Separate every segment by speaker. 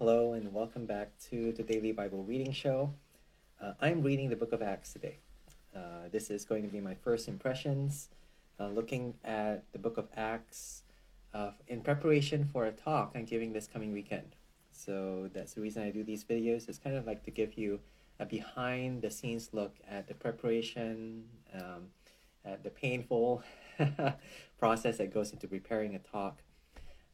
Speaker 1: Hello, and welcome back to the Daily Bible Reading Show. Uh, I'm reading the book of Acts today. Uh, this is going to be my first impressions uh, looking at the book of Acts uh, in preparation for a talk I'm giving this coming weekend. So that's the reason I do these videos. It's kind of like to give you a behind the scenes look at the preparation, um, at the painful process that goes into preparing a talk.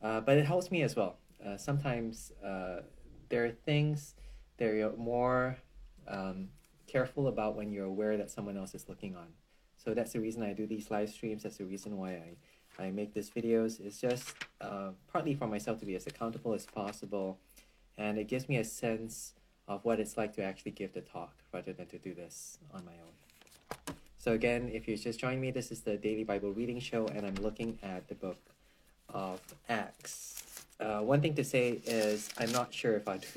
Speaker 1: Uh, but it helps me as well uh, sometimes uh, there are things that you're more um, careful about when you're aware that someone else is looking on. So that's the reason I do these live streams. That's the reason why I, I make these videos. It's just uh, partly for myself to be as accountable as possible. And it gives me a sense of what it's like to actually give the talk rather than to do this on my own. So again, if you're just joining me, this is the Daily Bible Reading Show, and I'm looking at the book of Acts. Uh, one thing to say is I'm not sure if I'll do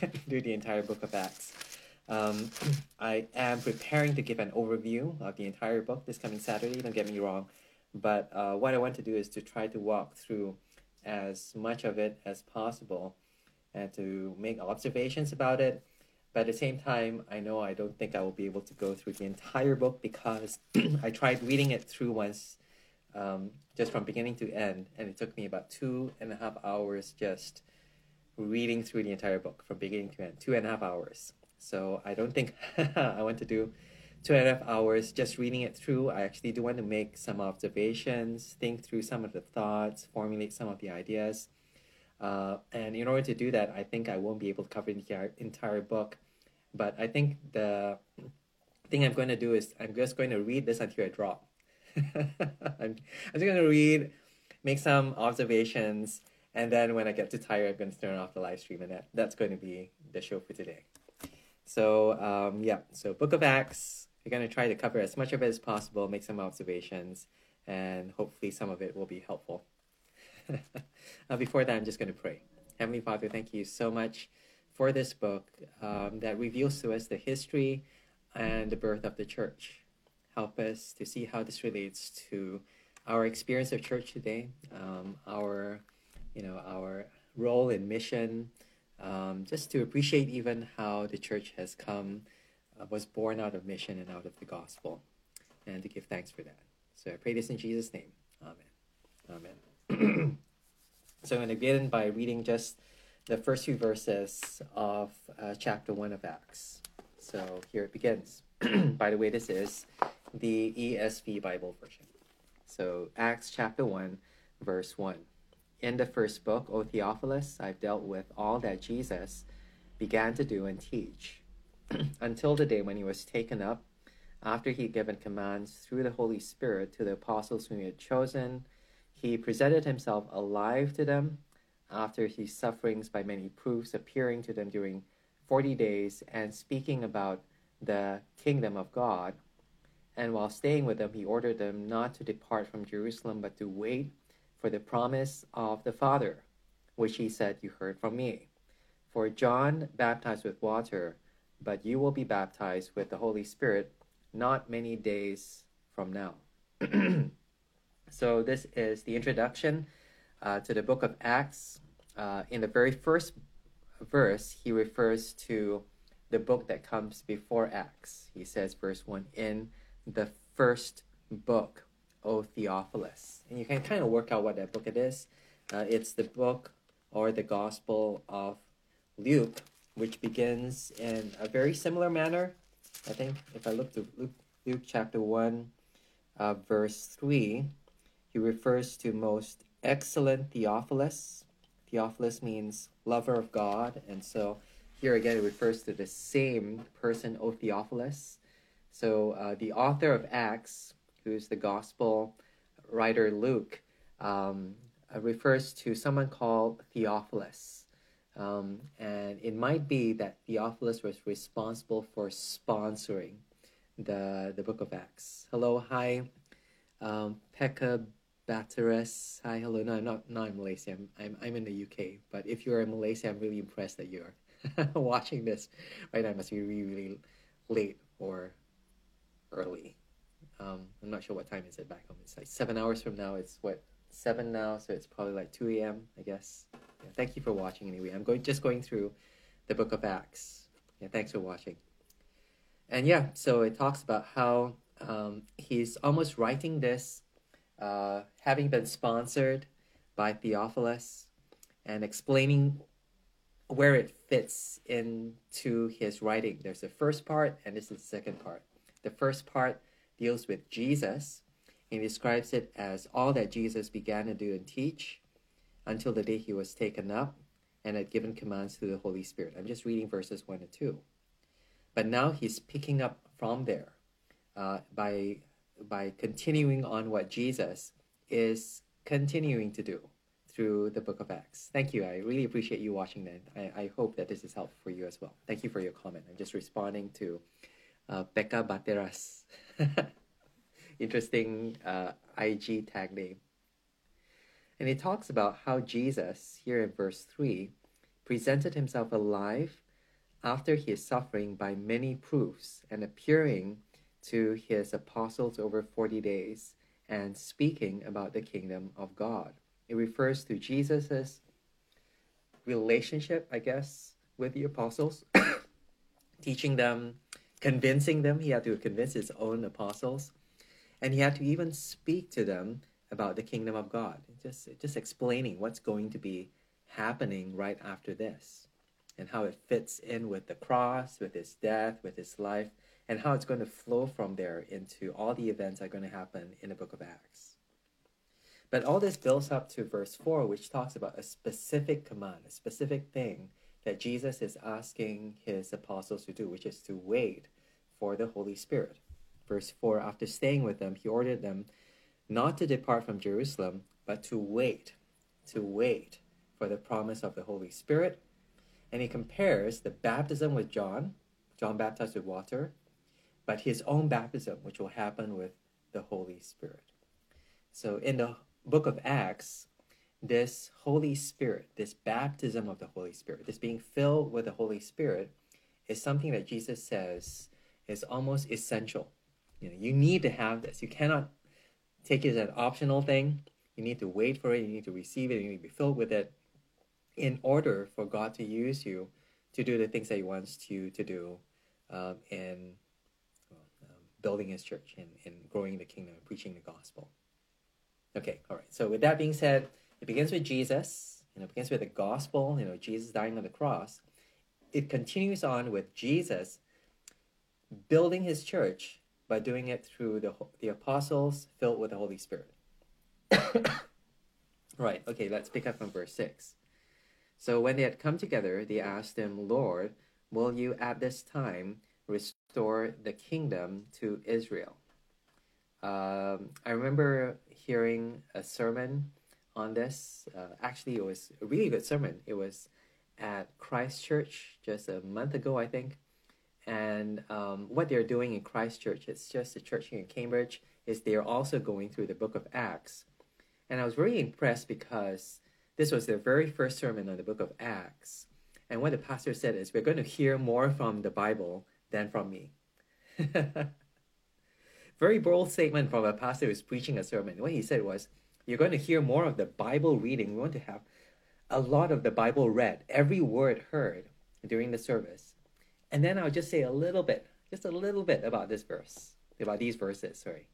Speaker 1: the, do the entire book of Acts. Um, I am preparing to give an overview of the entire book this coming Saturday, don't get me wrong. But uh, what I want to do is to try to walk through as much of it as possible and to make observations about it. But at the same time, I know I don't think I will be able to go through the entire book because I tried reading it through once um, just from beginning to end, and it took me about two and a half hours just reading through the entire book from beginning to end. Two and a half hours. So I don't think I want to do two and a half hours just reading it through. I actually do want to make some observations, think through some of the thoughts, formulate some of the ideas. Uh, and in order to do that, I think I won't be able to cover the entire, book. But I think the thing I'm going to do is I'm just going to read this until I drop. I'm, I'm just gonna read, make some observations, and then when I get too tired, I'm gonna turn off the live stream, and that, that's going to be the show for today. So um, yeah, so Book of Acts, we're gonna try to cover as much of it as possible, make some observations, and hopefully some of it will be helpful. uh, before that, I'm just gonna pray. Heavenly Father, thank you so much for this book um, that reveals to us the history and the birth of the church help us to see how this relates to our experience of church today, um, our, you know, our role in mission, um, just to appreciate even how the church has come, uh, was born out of mission and out of the gospel, and to give thanks for that. So I pray this in Jesus' name. Amen. Amen. so I'm going to begin by reading just the first few verses of uh, chapter 1 of Acts. So here it begins. by the way, this is the ESV Bible version. So, Acts chapter 1, verse 1. In the first book, O Theophilus, I've dealt with all that Jesus began to do and teach until the day when he was taken up, after he had given commands through the Holy Spirit to the apostles whom he had chosen. He presented himself alive to them after his sufferings by many proofs, appearing to them during 40 days and speaking about the kingdom of God and while staying with them, he ordered them not to depart from Jerusalem, but to wait for the promise of the Father, which he said, You heard from me. For John baptized with water, but you will be baptized with the Holy Spirit not many days from now. so, this is the introduction uh, to the book of Acts. Uh, in the very first verse, he refers to the book that comes before Acts. He says, verse 1 In the first book, O Theophilus. And you can kind of work out what that book it is. Uh, it's the book or the Gospel of Luke, which begins in a very similar manner. I think if I look to Luke, Luke chapter 1, uh, verse 3, he refers to most excellent Theophilus. Theophilus means lover of God, and so here again it refers to the same person, O Theophilus. So uh, the author of Acts, who's the gospel writer Luke, um, uh, refers to someone called Theophilus. Um, and it might be that Theophilus was responsible for sponsoring the, the book of Acts. Hello, hi, um, Pekka. Hi, hello. No, I'm not, not in Malaysia. I'm, I'm, I'm in the UK. But if you're in Malaysia, I'm really impressed that you're watching this right now. It must be really, really late or early. Um, I'm not sure what time is it back home. It's like seven hours from now. It's what seven now, so it's probably like two a.m. I guess. thank you for watching anyway. I'm going just going through the book of Acts. Yeah, thanks for watching. And yeah, so it talks about how um, he's almost writing this, uh, having been sponsored by Theophilus, and explaining where it fits into his writing. There's the first part, and this is the second part. The first part deals with Jesus. He describes it as all that Jesus began to do and teach until the day he was taken up and had given commands to the Holy Spirit. I'm just reading verses 1 and 2. But now he's picking up from there uh, by, by continuing on what Jesus is continuing to do through the book of Acts. Thank you. I really appreciate you watching that. I, I hope that this is helpful for you as well. Thank you for your comment. I'm just responding to uh, Bateras. Interesting uh, IG tag name. And he talks about how Jesus, here in verse 3, presented himself alive after his suffering by many proofs and appearing to his apostles over 40 days and speaking about the kingdom of God. It refers to Jesus' relationship, I guess, with the apostles, teaching them, convincing them. He had to convince his own apostles, and he had to even speak to them about the kingdom of God, just just explaining what's going to be happening right after this, and how it fits in with the cross, with his death, with his life, and how it's going to flow from there into all the events that are going to happen in the book of Acts. But all this builds up to verse 4, which talks about a specific command, a specific thing that Jesus is asking his apostles to do, which is to wait for the Holy Spirit. Verse 4 After staying with them, he ordered them not to depart from Jerusalem, but to wait, to wait for the promise of the Holy Spirit. And he compares the baptism with John, John baptized with water, but his own baptism, which will happen with the Holy Spirit. So in the book of Acts, this Holy Spirit, this baptism of the Holy Spirit, this being filled with the Holy Spirit, is something that Jesus says is almost essential. You know, you need to have this. You cannot take it as an optional thing. You need to wait for it. You need to receive it. You need to be filled with it in order for God to use you to do the things that He wants you to do um, in um, building His church and in growing the kingdom and preaching the gospel. Okay, all right. So with that being said, it begins with Jesus. Know, it begins with the gospel. You know, Jesus dying on the cross. It continues on with Jesus building his church by doing it through the the apostles filled with the Holy Spirit. right. Okay. Let's pick up from verse six. So when they had come together, they asked him, Lord, will you at this time restore the kingdom to Israel? Um, I remember hearing a sermon on this. Uh, actually, it was a really good sermon. It was at Christ Church just a month ago, I think. And um, what they're doing in Christ Church, it's just a church here in Cambridge, is they're also going through the book of Acts. And I was very impressed because this was their very first sermon on the book of Acts. And what the pastor said is, we're going to hear more from the Bible than from me. very bold statement from a pastor who's preaching a sermon. What he said was, You're going to hear more of the Bible reading. We want to have a lot of the Bible read, every word heard during the service. And then I'll just say a little bit, just a little bit about this verse, about these verses, sorry.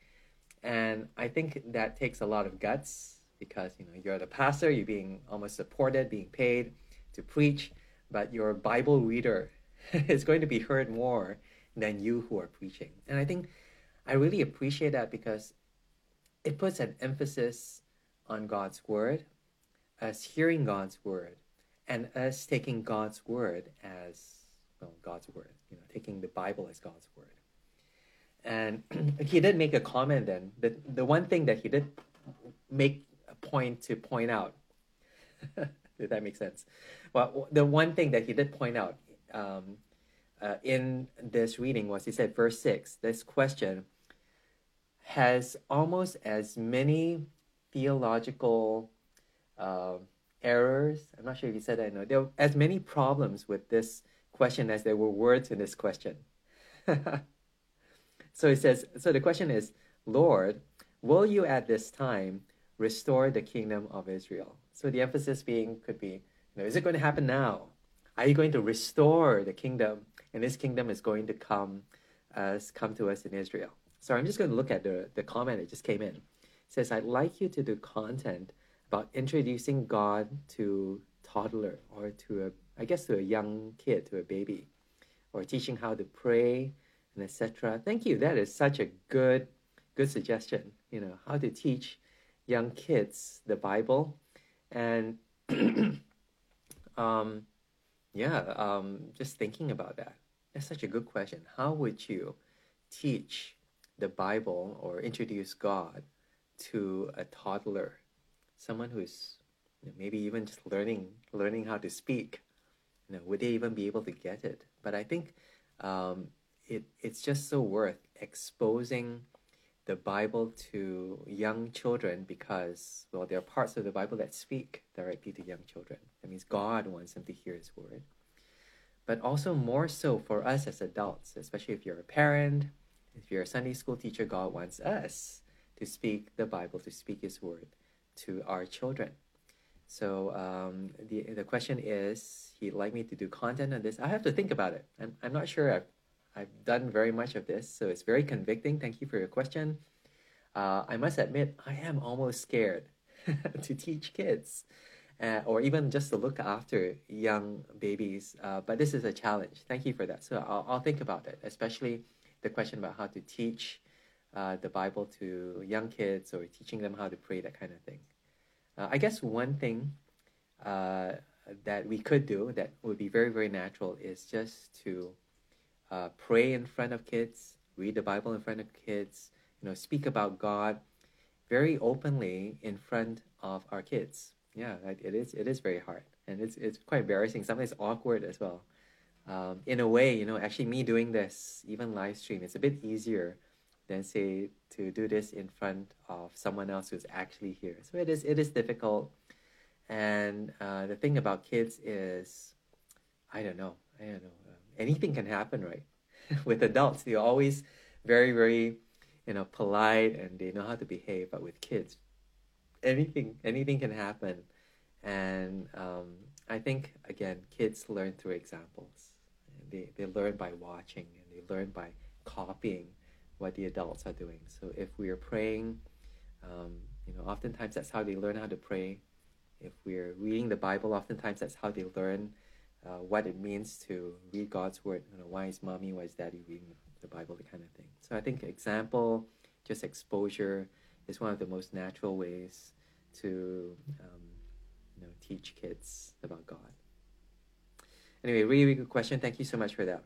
Speaker 1: And I think that takes a lot of guts because you know you're the pastor, you're being almost supported, being paid to preach, but your Bible reader is going to be heard more than you who are preaching. And I think I really appreciate that because it puts an emphasis on God's word, us hearing God's word, and us taking God's word as well, God's word, you know, taking the Bible as God's word. And he did make a comment then. The, the one thing that he did make a point to point out, did that make sense? Well, the one thing that he did point out um, uh, in this reading was he said, verse 6, this question has almost as many theological uh, errors. I'm not sure if you said that. No, there were as many problems with this question as there were words in this question. so it says. So the question is, Lord, will you at this time restore the kingdom of Israel? So the emphasis being could be You know, is it going to happen now? Are you going to restore the kingdom? And this kingdom is going to come as come to us in Israel. So I'm just going to look at the, the comment that just came in. Says, I'd like you to do content about introducing God to toddler or to a I guess to a young kid, to a baby, or teaching how to pray and etc. Thank you. That is such a good good suggestion. You know, how to teach young kids the Bible and um yeah, um, just thinking about that. That's such a good question. How would you teach the Bible or introduce God to a toddler, someone who's you know, maybe even just learning learning how to speak? You know, would they even be able to get it? But I think um, it it's just so worth exposing the Bible to young children because, well, there are parts of the Bible that speak directly to young children. That means God wants them to hear His word. But also, more so for us as adults, especially if you're a parent, if you're a Sunday school teacher, God wants us to speak the Bible, to speak His word to our children. So um, the the question is, he'd like me to do content on this. I have to think about it. I'm, I'm not sure I've I've done very much of this, so it's very convicting. Thank you for your question. Uh, I must admit, I am almost scared to teach kids, uh, or even just to look after young babies. Uh, but this is a challenge. Thank you for that. So I'll, I'll think about it, especially the question about how to teach uh, the Bible to young kids or teaching them how to pray, that kind of thing. Uh, I guess one thing uh, that we could do that would be very, very natural is just to uh, pray in front of kids, read the Bible in front of kids, you know, speak about God very openly in front of our kids. Yeah, it is. It is very hard, and it's it's quite embarrassing. Sometimes awkward as well. Um, in a way, you know, actually me doing this, even live stream, it's a bit easier than say to do this in front of someone else who's actually here. So it is it is difficult. And uh, the thing about kids is, I don't know, I don't know anything can happen, right? with adults, they're always very, very, you know, polite and they know how to behave. But with kids, anything, anything can happen. And um, I think again, kids learn through examples. They they learn by watching and they learn by copying what the adults are doing. So if we are praying, um, you know, oftentimes that's how they learn how to pray. If we're reading the Bible, oftentimes that's how they learn uh, what it means to read God's word. You know, why is mommy, why is daddy reading the Bible, the kind of thing. So I think example, just exposure, is one of the most natural ways to um, you know teach kids about God. Anyway, really, really good question. Thank you so much for that.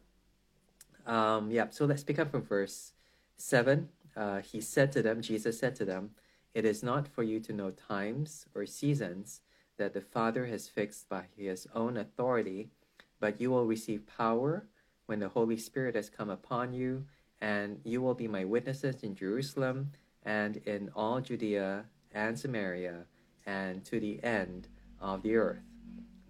Speaker 1: Um, yeah, so let's pick up from verse seven. Uh, he said to them, Jesus said to them, "It is not for you to know times or seasons." that the Father has fixed by his own authority, but you will receive power when the Holy Spirit has come upon you, and you will be my witnesses in Jerusalem and in all Judea and Samaria and to the end of the earth.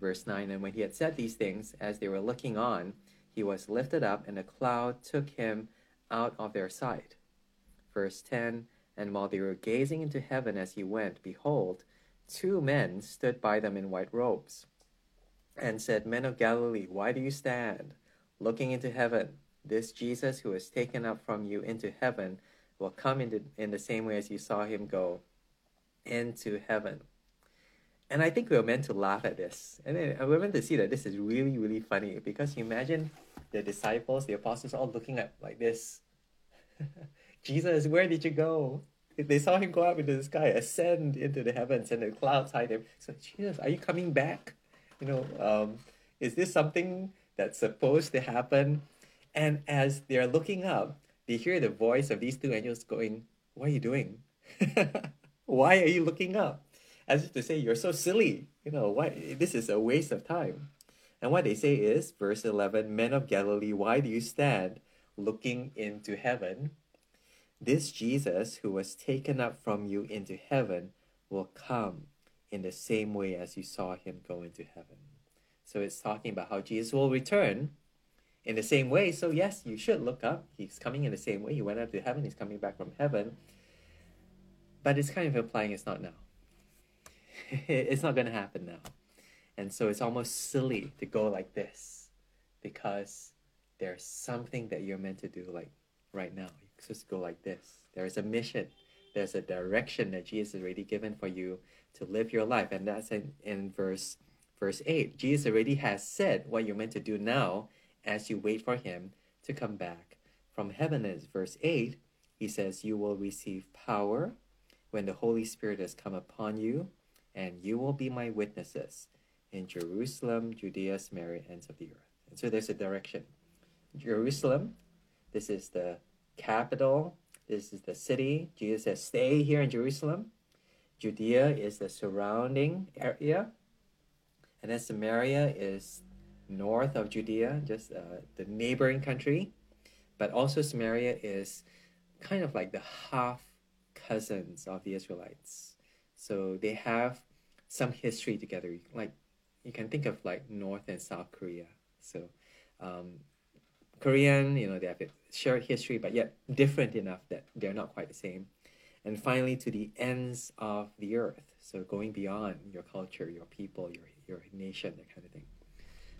Speaker 1: Verse 9 And when he had said these things, as they were looking on, he was lifted up, and a cloud took him out of their sight. Verse 10 And while they were gazing into heaven as he went, behold, two men stood by them in white robes and said, Men of Galilee, why do you stand looking into heaven? This Jesus who was taken up from you into heaven will come into, in the same way as you saw him go into heaven. And I think we are meant to laugh at this. And then we're meant to see that this is really, really funny because you imagine the disciples, the apostles, all looking at like this. Jesus, where did you go? they saw him go up into the sky, ascend into the heavens, and the clouds hide him. So, Jesus, are you coming back? You know, um, is this something that's supposed to happen? And as they're looking up, they hear the voice of these two angels going, What are you doing? why are you looking up? As if to say, You're so silly. You know, why this is a waste of time. And what they say is, verse 11, Men of Galilee, why do you stand looking into heaven? This Jesus, who was taken up from you into heaven, will come in the same way as you saw him go into heaven. So it's talking about how Jesus will return in the same way. So, yes, you should look up. He's coming in the same way. He went up to heaven, he's coming back from heaven. But it's kind of implying it's not now. it's not going to happen now. And so it's almost silly to go like this because there's something that you're meant to do like right now. You just go like this. There's a mission, there's a direction that Jesus has already given for you to live your life. And that's in, in verse verse 8. Jesus already has said what you're meant to do now as you wait for him to come back from heaven. Is verse 8, he says, You will receive power when the Holy Spirit has come upon you, and you will be my witnesses in Jerusalem, Judea, Samaria, ends of the earth. And so there's a direction. Jerusalem, this is the capital, this is the city. Jesus says, Stay here in Jerusalem. Judea is the surrounding area. And then Samaria is north of Judea, just uh, the neighboring country. But also, Samaria is kind of like the half cousins of the Israelites. So they have some history together. Like you can think of like North and South Korea. So um, Korean, you know, they have a shared history, but yet different enough that they're not quite the same. And finally, to the ends of the earth. So going beyond your culture, your people, your, your nation, that kind of thing.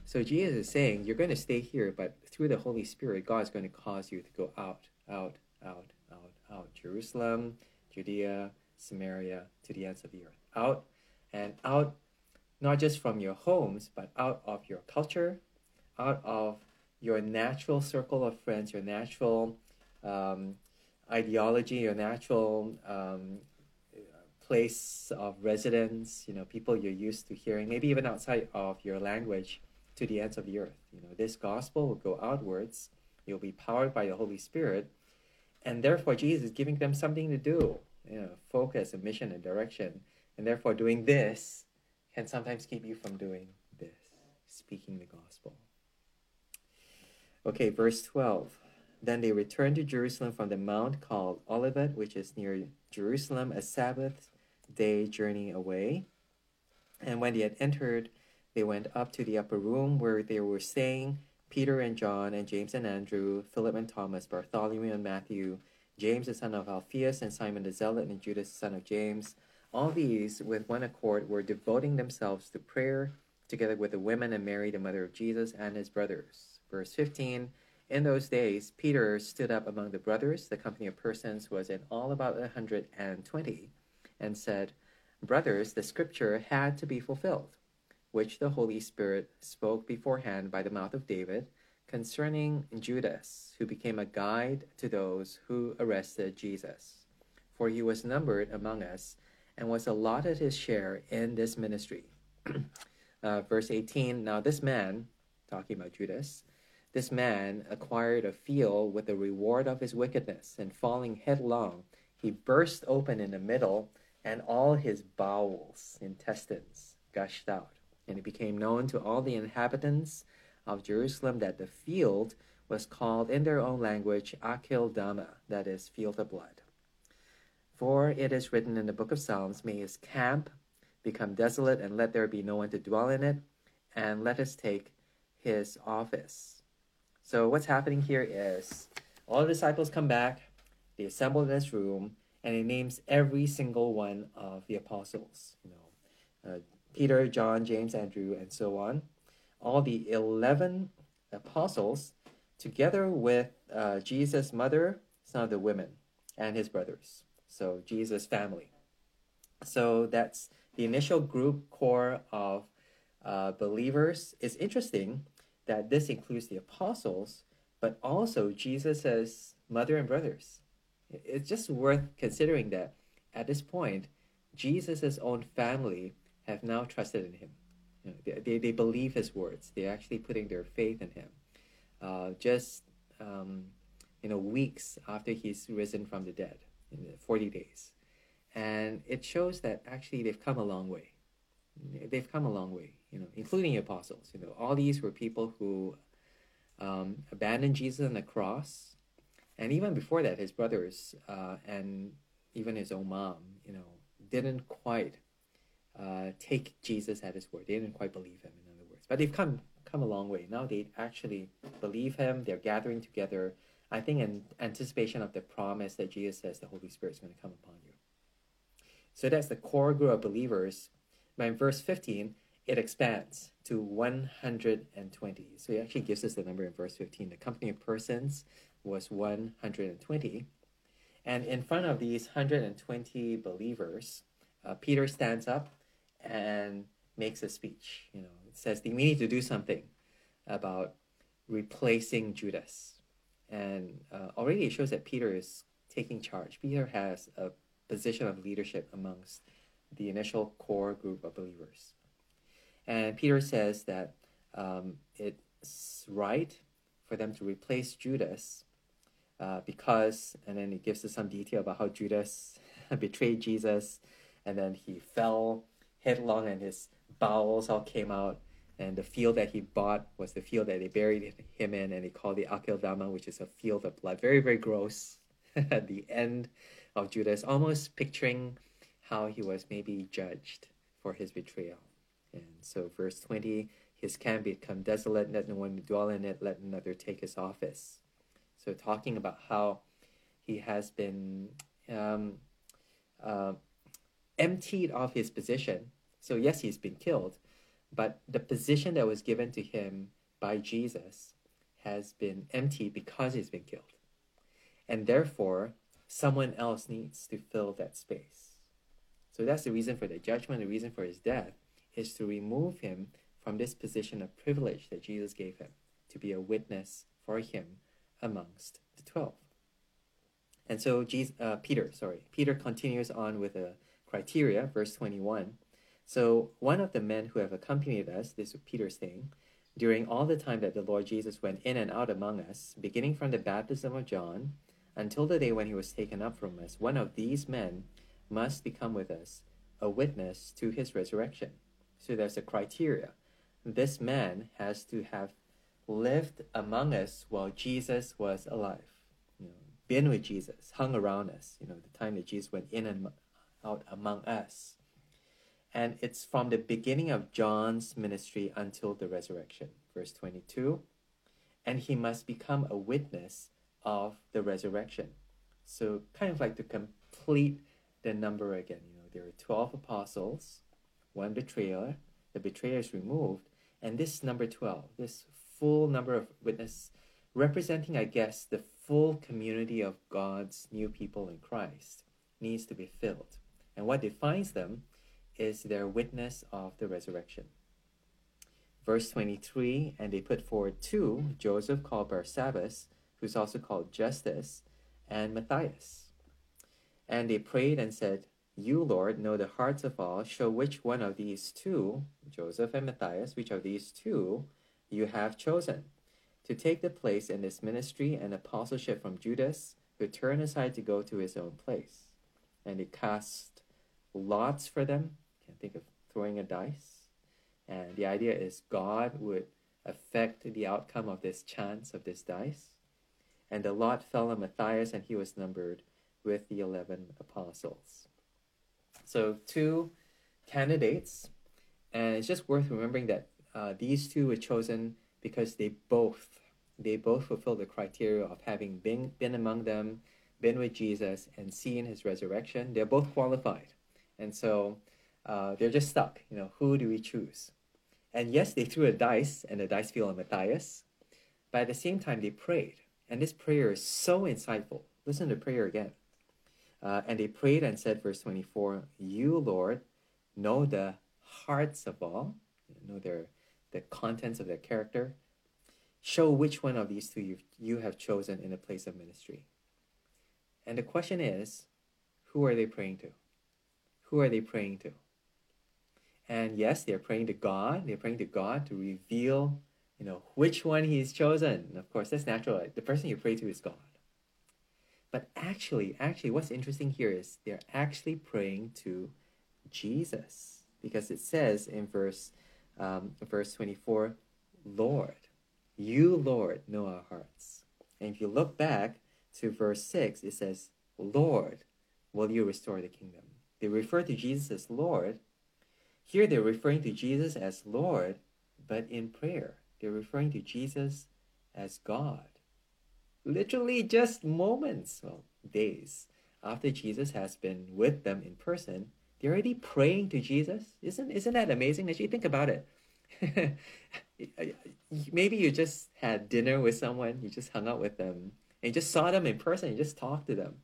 Speaker 1: So Jesus is saying, you're going to stay here, but through the Holy Spirit, God is going to cause you to go out, out, out, out, out. Jerusalem, Judea, Samaria, to the ends of the earth. Out and out, not just from your homes, but out of your culture, out of your natural circle of friends, your natural um, ideology, your natural um, place of residence, you know, people you're used to hearing, maybe even outside of your language to the ends of the earth. You know, this gospel will go outwards. You'll be powered by the Holy Spirit. And therefore, Jesus is giving them something to do, you know, focus, a mission, and direction. And therefore, doing this can sometimes keep you from doing this, speaking the gospel. Okay, verse 12. Then they returned to Jerusalem from the mount called Olivet, which is near Jerusalem, a Sabbath day journey away. And when they had entered, they went up to the upper room where they were staying Peter and John, and James and Andrew, Philip and Thomas, Bartholomew and Matthew, James the son of Alphaeus, and Simon the Zealot, and Judas the son of James. All these, with one accord, were devoting themselves to prayer, together with the women and Mary, the mother of Jesus, and his brothers. Verse 15 In those days, Peter stood up among the brothers, the company of persons was in all about a hundred and twenty, and said, Brothers, the scripture had to be fulfilled, which the Holy Spirit spoke beforehand by the mouth of David concerning Judas, who became a guide to those who arrested Jesus. For he was numbered among us and was allotted his share in this ministry. uh, verse 18 Now, this man, talking about Judas, this man acquired a field with the reward of his wickedness, and falling headlong, he burst open in the middle, and all his bowels, intestines, gushed out. And it became known to all the inhabitants of Jerusalem that the field was called in their own language Akeldama, that is, field of blood. For it is written in the book of Psalms, May his camp become desolate, and let there be no one to dwell in it, and let us take his office. So, what's happening here is all the disciples come back, they assemble in this room, and he names every single one of the apostles. You know, uh, Peter, John, James, Andrew, and so on. All the 11 apostles, together with uh, Jesus' mother, some of the women, and his brothers. So Jesus' family. So that's the initial group core of uh, believers. It's interesting that this includes the apostles, but also Jesus' mother and brothers. It's just worth considering that at this point, Jesus' own family have now trusted in him. You know, they, they, believe his words. They're actually putting their faith in him. Uh, just um, you know, weeks after he's risen from the dead in 40 days. And it shows that actually they've come a long way. They've come a long way, you know, including the apostles. You know, all these were people who um, abandoned Jesus on the cross, and even before that, his brothers uh, and even his own mom, you know, didn't quite uh, take Jesus at his word. They didn't quite believe him, in other words. But they've come come a long way. Now they actually believe him. They're gathering together I think in anticipation of the promise that Jesus says the Holy Spirit is going to come upon you. So that's the core group of believers. But in verse 15, it expands to 120. So he actually gives us the number in verse 15. The company of persons was 120. And in front of these 120 believers, uh, Peter stands up and makes a speech. You know, it says we need to do something about replacing Judas. And uh, already it shows that Peter is taking charge. Peter has a position of leadership amongst the initial core group of believers. And Peter says that um, it's right for them to replace Judas uh, because, and then he gives us some detail about how Judas betrayed Jesus and then he fell headlong and his bowels all came out. And the field that he bought was the field that they buried him in, and they called it Akeldama, which is a field of blood. Very, very gross. At the end of Judas, almost picturing how he was maybe judged for his betrayal. And so, verse 20 his camp become desolate, let no one dwell in it, let another take his office. So, talking about how he has been um, uh, emptied of his position. So, yes, he's been killed, but the position that was given to him by Jesus has been empty because he's been killed. And therefore, someone else needs to fill that space. So that's the reason for the judgment, the reason for his death is to remove him from this position of privilege that Jesus gave him to be a witness for him amongst the 12. And so Jesus, uh, Peter, sorry, Peter continues on with a criteria, verse 21. So one of the men who have accompanied us, this is Peter's saying, during all the time that the Lord Jesus went in and out among us, beginning from the baptism of John until the day when he was taken up from us, one of these men must become with us a witness to his resurrection. So there's a criteria. This man has to have lived among us while Jesus was alive, you know, been with Jesus, hung around us, you know, the time that Jesus went in and out among us. And it's from the beginning of John's ministry until the resurrection. Verse 22 and he must become a witness of the resurrection. So, kind of like to complete the number again. You know, there are 12 apostles, one betrayer, the betrayer is removed, and this number 12, this full number of witness representing, I guess, the full community of God's new people in Christ needs to be filled. And what defines them is their witness of the resurrection. Verse 23 And they put forward two Joseph called Barsabbas, who's also called Justus, and Matthias. And they prayed and said, You, Lord, know the hearts of all. Show which one of these two, Joseph and Matthias, which of these two you have chosen to take the place in this ministry and apostleship from Judas, who turned aside to go to his own place. And they cast lots for them. Think of throwing a dice. And the idea is God would affect the outcome of this chance of this dice. And the lot fell on Matthias, and he was numbered with the 11 apostles. So, two candidates, and it's just worth remembering that uh, these two were chosen because they both they both fulfill the criteria of having been been among them, been with Jesus, and seen his resurrection. They're both qualified, and so uh, they're just stuck. You know, who do we choose? And yes, they threw a dice, and the dice fell on Matthias, but at the same time they prayed, and this prayer is so insightful. Listen to the prayer again. Uh, and they prayed and said, verse 24, You, Lord, know the hearts of all, you know their, the contents of their character. Show which one of these two you, you have chosen in the place of ministry. And the question is, who are they praying to? Who are they praying to? And yes, they're praying to God. They're praying to God to reveal, you know, which one He's chosen. And of course, that's natural. The person you pray to is God. But actually, actually, what's interesting here is they're actually praying to Jesus because it says in verse um, verse 24, Lord, you, Lord, know our hearts. And if you look back to verse 6, it says, Lord, will you restore the kingdom? They refer to Jesus as Lord. Here they're referring to Jesus as Lord, but in prayer. They're referring to Jesus as God literally just moments, well, days after Jesus has been with them in person, They're already praying to Jesus. Isn't isn't that amazing? Actually, think about it. Maybe you just had dinner with someone, you just hung out with them, and you just saw them in person, you just talked to them.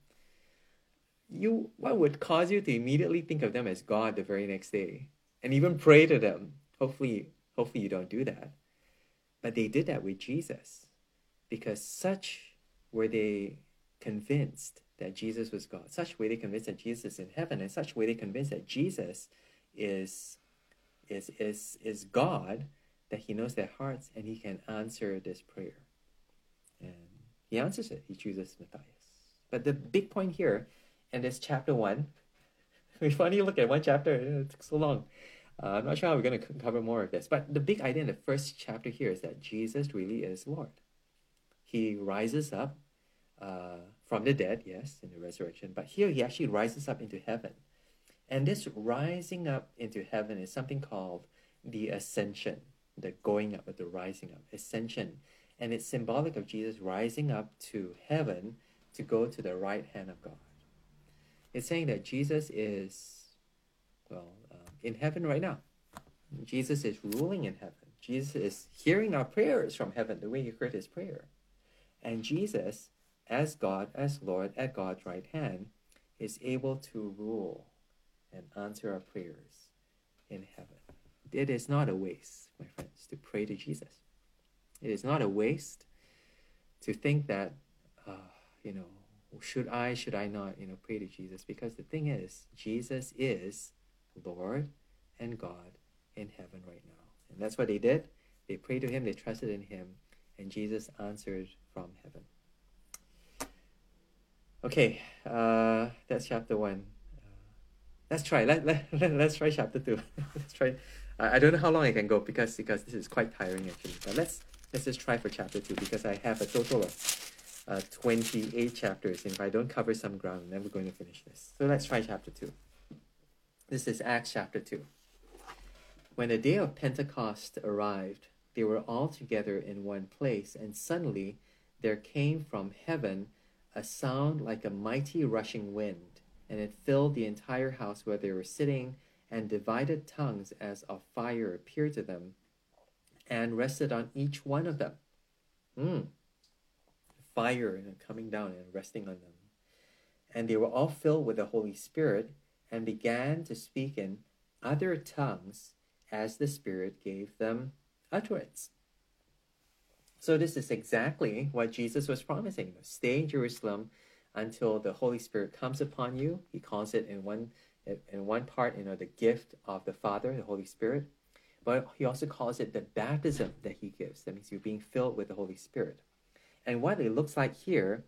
Speaker 1: You what would cause you to immediately think of them as God the very next day and even pray to them? Hopefully, hopefully you don't do that. But they did that with Jesus because such were they convinced that Jesus was God. Such were they convinced that Jesus is in heaven, and such were they convinced that Jesus is is is is God, that He knows their hearts and He can answer this prayer. And He answers it. He chooses Matthias. But the big point here, and this chapter one, we finally look at one chapter. It took so long. Uh, I'm not sure how we're going to cover more of this, but the big idea in the first chapter here is that Jesus really is Lord. He rises up uh, from the dead, yes, in the resurrection, but here he actually rises up into heaven. And this rising up into heaven is something called the ascension, the going up, or the rising up, ascension. And it's symbolic of Jesus rising up to heaven to go to the right hand of God. It's saying that Jesus is, well, in heaven right now. Jesus is ruling in heaven. Jesus is hearing our prayers from heaven the way you heard his prayer. And Jesus as God, as Lord, at God's right hand, is able to rule and answer our prayers in heaven. It is not a waste, my friends, to pray to Jesus. It is not a waste to think that, uh, you know, should I, should I not, you know, pray to Jesus? Because the thing is, Jesus is Lord and God in heaven right now. And that's what they did. They prayed to Him, they trusted in Him, and Jesus answered from heaven. Okay, uh, that's chapter one. Uh, let's try. Let, let, let, let's try chapter two. let's try. Uh, I don't know how long I can go because because this is quite tiring actually. But let's let's just try for chapter two because I have a total of uh, 28 chapters. And if I don't cover some ground, I'm never going to finish this. So let's try chapter 2. This is Acts chapter 2. When the day of Pentecost arrived, they were all together in one place, and suddenly there came from heaven a sound like a mighty rushing wind, and it filled the entire house where they were sitting, and divided tongues as of fire appeared to them and rested on each one of them. Mm. Fire coming down and resting on them. And they were all filled with the Holy Spirit and began to speak in other tongues as the Spirit gave them utterance. So this is exactly what Jesus was promising. Stay in Jerusalem until the Holy Spirit comes upon you. He calls it in one in one part, you know, the gift of the Father, the Holy Spirit. But he also calls it the baptism that he gives. That means you're being filled with the Holy Spirit. And what it looks like here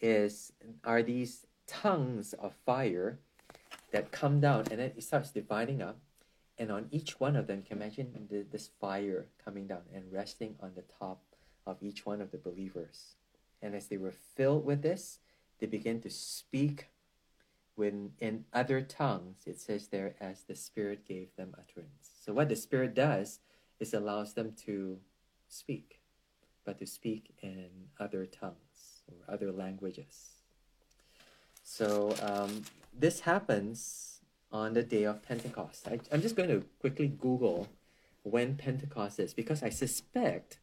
Speaker 1: is are these tongues of fire that come down and then it starts dividing up. And on each one of them, you can imagine the, this fire coming down and resting on the top of each one of the believers. And as they were filled with this, they began to speak when in other tongues. It says there, as the Spirit gave them utterance. So what the Spirit does is allows them to speak, but to speak in other tongues or other languages. So um, this happens on the day of Pentecost. I, I'm just going to quickly Google when Pentecost is because I suspect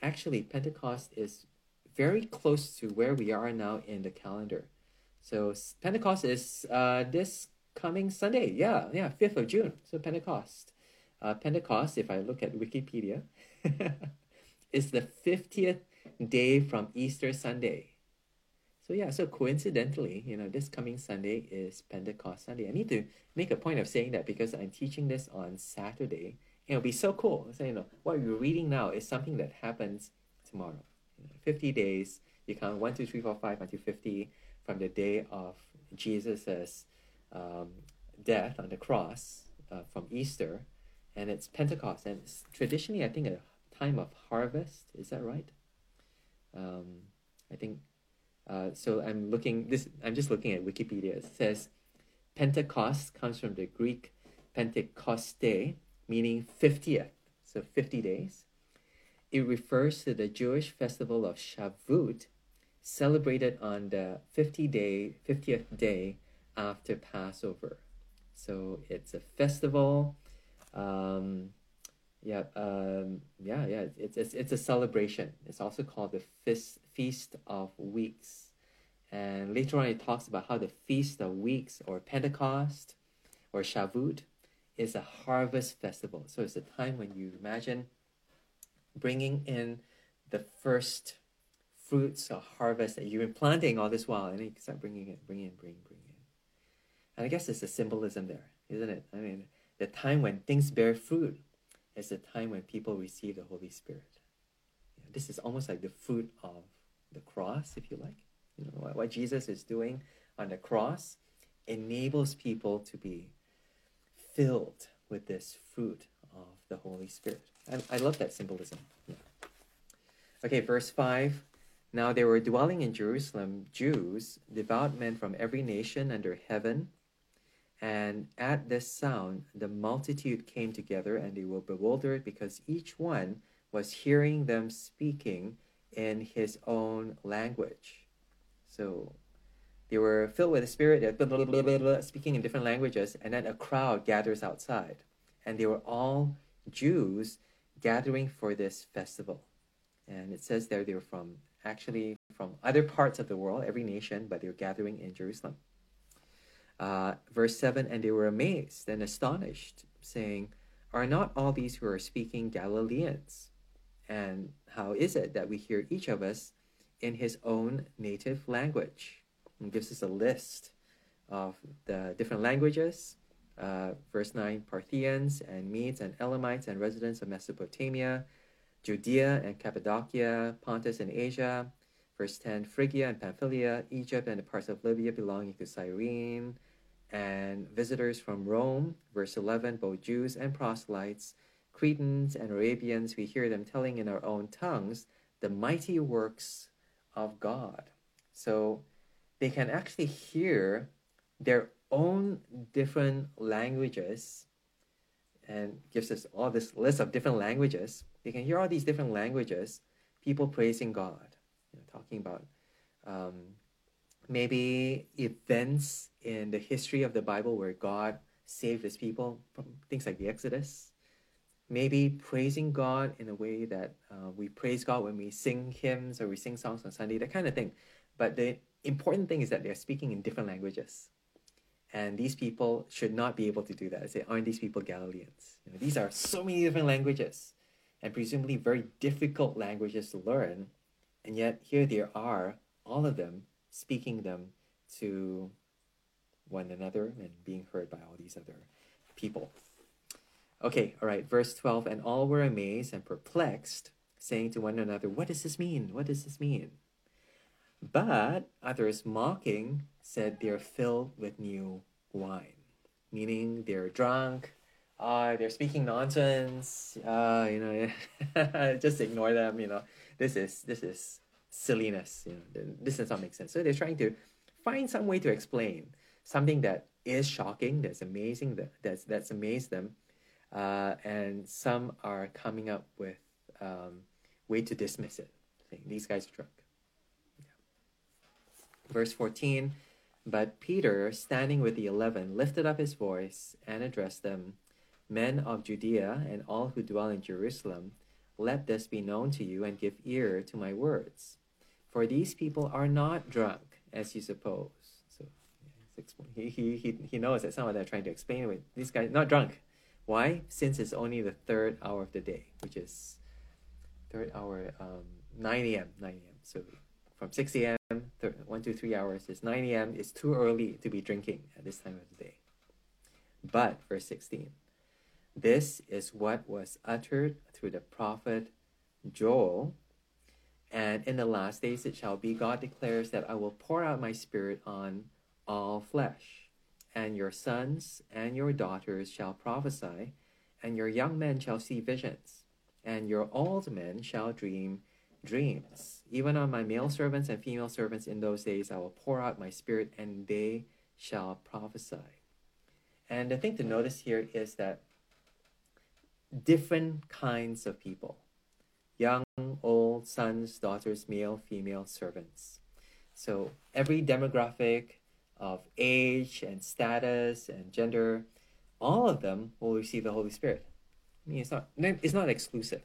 Speaker 1: actually Pentecost is very close to where we are now in the calendar. So Pentecost is uh, this coming Sunday. Yeah, yeah, 5th of June. So Pentecost. Uh, Pentecost, if I look at Wikipedia, is the 50th day from Easter Sunday. So yeah, so coincidentally, you know, this coming Sunday is Pentecost Sunday. I need to make a point of saying that because I'm teaching this on Saturday it'll be so cool. So, you know, what you're reading now is something that happens tomorrow. You know, 50 days, you count 1, 2, 3, 4, 5 until 50 from the day of Jesus' um, death on the cross uh, from Easter, and it's Pentecost. And it's traditionally, I think, a time of harvest. Is that right? Um, I think uh, so. I'm looking this. I'm just looking at Wikipedia. It says Pentecost comes from the Greek Pentecoste, meaning 50th, so 50 days. It refers to the Jewish festival of Shavuot, celebrated on the 50 day, 50th day after Passover. So it's a festival. Um, yeah, um, yeah, yeah. It's, it's it's a celebration. It's also called the feast feast of weeks, and later on it talks about how the feast of weeks or Pentecost or Shavuot is a harvest festival. So it's a time when you imagine bringing in the first fruits of harvest that you've been planting all this while, and you start bringing it, bringing it, bringing, bringing it. And I guess there's a symbolism there, isn't it? I mean, the time when things bear fruit is the time when people receive the Holy Spirit. This is almost like the fruit of the cross, if you like. You know what, what Jesus is doing on the cross enables people to be filled with this fruit of the Holy Spirit. I, I love that symbolism. Yeah. Okay, verse 5. Now there were dwelling in Jerusalem Jews, devout men from every nation under heaven. And at this sound, the multitude came together, and they were bewildered because each one was hearing them speaking in his own language. So they were filled with the Spirit, blah, blah, blah, speaking in different languages, and then a crowd gathers outside. And they were all Jews gathering for this festival. And it says there they were from actually from other parts of the world, every nation, but they were gathering in Jerusalem. Uh, verse 7 And they were amazed and astonished, saying, Are not all these who are speaking Galileans? And how is it that we hear each of us in his own native language? And gives us a list of the different languages. Uh, verse 9 Parthians and Medes and Elamites and residents of Mesopotamia, Judea and Cappadocia, Pontus and Asia. Verse 10 Phrygia and Pamphylia, Egypt and the parts of Libya belonging to Cyrene, and visitors from Rome. Verse 11 Both Jews and proselytes, Cretans and Arabians, we hear them telling in our own tongues the mighty works of God. So they can actually hear their own different languages and gives us all this list of different languages. They can hear all these different languages, people praising God, you know, talking about um, maybe events in the history of the Bible where God saved his people from things like the Exodus. Maybe praising God in a way that uh, we praise God when we sing hymns or we sing songs on Sunday, that kind of thing. But the important thing is that they're speaking in different languages. And these people should not be able to do that. I say, aren't these people Galileans? You know, these are so many different languages, and presumably very difficult languages to learn. And yet here they are, all of them speaking them to one another and being heard by all these other people. Okay, all right, verse 12. And all were amazed and perplexed, saying to one another, What does this mean? What does this mean? But others mocking said they're filled with new wine, meaning they're drunk, uh, they're speaking nonsense, uh, you know, just ignore them, you know. This is this is silliness, you know, this does not make sense. So they're trying to find some way to explain something that is shocking, that's amazing, that that's that's amazed them. Uh, and some are coming up with um, way to dismiss it, saying these guys are drunk. Verse 14 But Peter, standing with the eleven, lifted up his voice and addressed them Men of Judea and all who dwell in Jerusalem, let this be known to you and give ear to my words. For these people are not drunk, as you suppose. So he, he, he, he knows that some of them are trying to explain it. These guys not drunk. Why? Since it's only the third hour of the day, which is third hour, um, 9 a.m. 9 a.m. So from 6 a.m. Th- one to three hours. It's 9 a.m. It's too early to be drinking at this time of the day. But, verse 16, this is what was uttered through the prophet Joel. And in the last days it shall be, God declares that I will pour out my spirit on all flesh. And your sons and your daughters shall prophesy, and your young men shall see visions, and your old men shall dream dreams. Even on my male servants and female servants in those days, I will pour out my spirit and they shall prophesy. And the thing to notice here is that different kinds of people young, old, sons, daughters, male, female servants. So every demographic, of age and status and gender, all of them will receive the Holy Spirit. I mean, it's not it's not exclusive.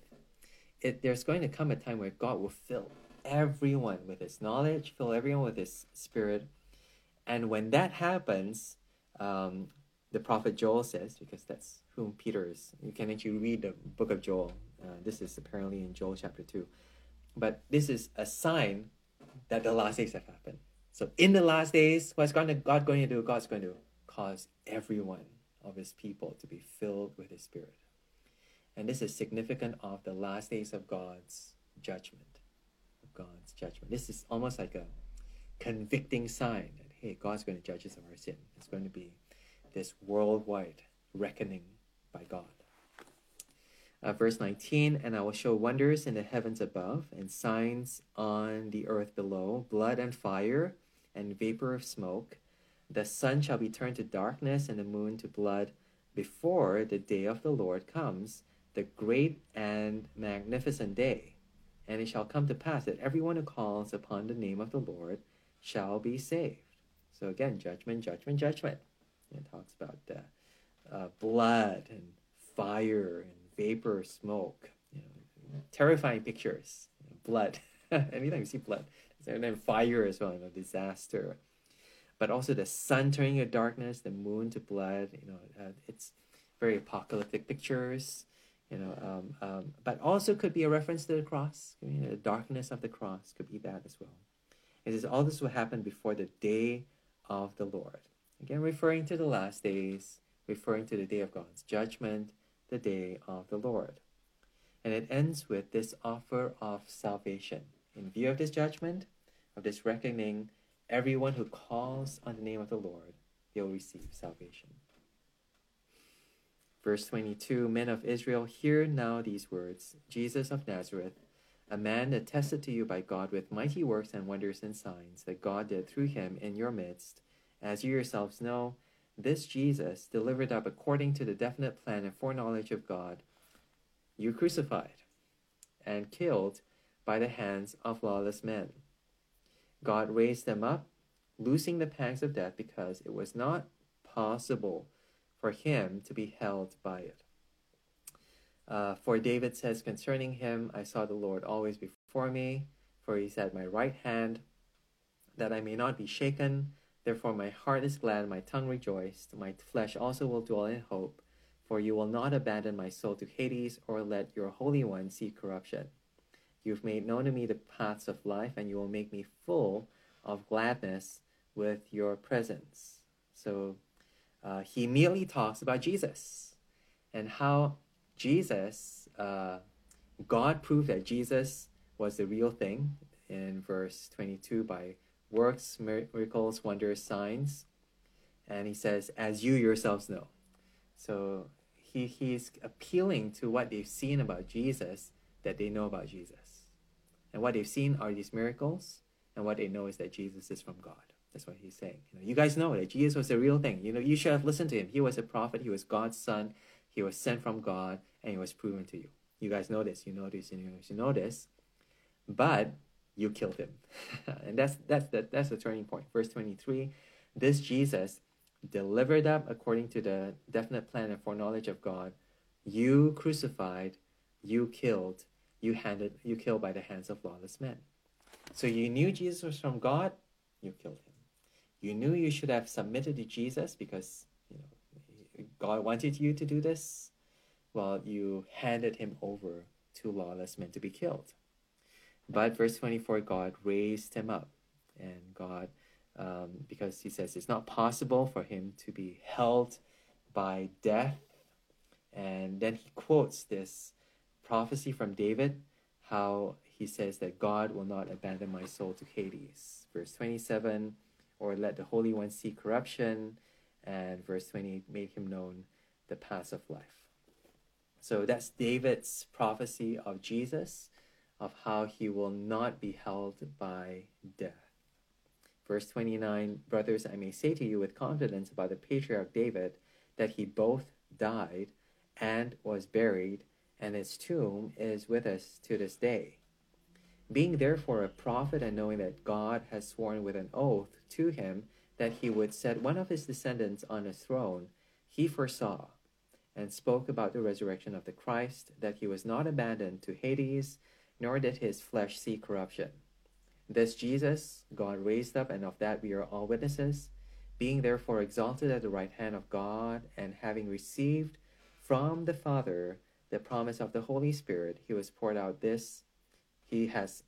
Speaker 1: It, there's going to come a time where God will fill everyone with His knowledge, fill everyone with His Spirit, and when that happens, um, the prophet Joel says, because that's whom Peter is. You can actually read the book of Joel. Uh, this is apparently in Joel chapter two, but this is a sign that the last days have happened. So in the last days, what's God, going to do? God's going to cause everyone of his people to be filled with his spirit. And this is significant of the last days of God's judgment. Of God's judgment. This is almost like a convicting sign that hey, God's going to judge us of our sin. It's going to be this worldwide reckoning by God. Uh, verse 19, and I will show wonders in the heavens above and signs on the earth below, blood and fire and vapor of smoke. The sun shall be turned to darkness and the moon to blood before the day of the Lord comes, the great and magnificent day. And it shall come to pass that everyone who calls upon the name of the Lord shall be saved. So again, judgment, judgment, judgment. It talks about uh, blood and fire and vapor, smoke, you know, terrifying pictures. Blood. Anytime you see blood, and then fire as well, you know, disaster. But also the sun turning to darkness, the moon to blood. You know, uh, it's very apocalyptic pictures. You know, um, um, but also could be a reference to the cross. You know, the darkness of the cross could be that as well. It says all this will happen before the day of the Lord. Again, referring to the last days, referring to the day of God's judgment, the day of the Lord. And it ends with this offer of salvation. In view of this judgment, of this reckoning, everyone who calls on the name of the Lord, they'll receive salvation. Verse 22 Men of Israel, hear now these words. Jesus of Nazareth, a man attested to you by God with mighty works and wonders and signs that God did through him in your midst, as you yourselves know this Jesus, delivered up according to the definite plan and foreknowledge of God, you crucified and killed by the hands of lawless men. God raised them up, loosing the pangs of death because it was not possible for him to be held by it. Uh, for David says concerning him, I saw the Lord always before me, for he at My right hand, that I may not be shaken. Therefore, my heart is glad, my tongue rejoiced, my flesh also will dwell in hope. For you will not abandon my soul to Hades, or let your Holy One see corruption. You've made known to me the paths of life, and you will make me full of gladness with your presence. So uh, he immediately talks about Jesus and how Jesus, uh, God proved that Jesus was the real thing in verse 22 by works, miracles, wonders, signs. And he says, as you yourselves know. So he, he's appealing to what they've seen about Jesus that they know about Jesus. And what they've seen are these miracles, and what they know is that Jesus is from God. That's what he's saying. You know, you guys know that Jesus was the real thing. You know, you should have listened to him. He was a prophet, he was God's son, he was sent from God, and he was proven to you. You guys know this, you know this, you know this, you know this. But you killed him. and that's that's the that's the turning point. Verse 23, this Jesus delivered up according to the definite plan and foreknowledge of God, you crucified, you killed, you handed you killed by the hands of lawless men. So you knew Jesus was from God, you killed him. You knew you should have submitted to Jesus because you know God wanted you to do this. Well, you handed him over to lawless men to be killed. But verse 24, God raised him up. And God, um, because he says it's not possible for him to be held by death. And then he quotes this prophecy from David, how he says that God will not abandon my soul to Hades. Verse 27, or let the Holy One see corruption. And verse 20, made him known the paths of life. So that's David's prophecy of Jesus of how he will not be held by death. Verse 29 Brothers, I may say to you with confidence about the patriarch David that he both died and was buried, and his tomb is with us to this day. Being therefore a prophet and knowing that God has sworn with an oath to him that he would set one of his descendants on a throne, he foresaw and spoke about the resurrection of the Christ, that he was not abandoned to Hades, nor did his flesh see corruption. This Jesus God raised up, and of that we are all witnesses, being therefore exalted at the right hand of God, and having received from the Father the promise of the Holy Spirit, he was poured out this, he has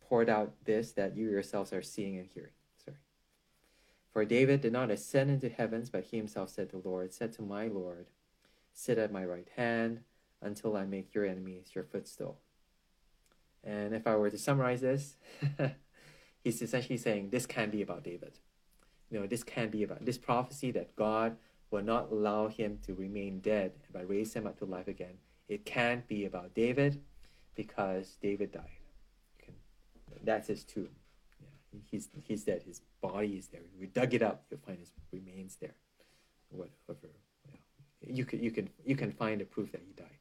Speaker 1: poured out this that you yourselves are seeing and hearing. Sorry. For David did not ascend into heavens, but he himself said to the Lord, said to my Lord, Sit at my right hand until I make your enemies your footstool. And if I were to summarize this, he's essentially saying this can't be about David. You know, this can't be about this prophecy that God will not allow him to remain dead but raise him up to life again. It can't be about David because David died. Can, that's his tomb. Yeah, he's he's dead. His body is there. We dug it up. You'll find his remains there. Whatever you can you can you can find a proof that he died.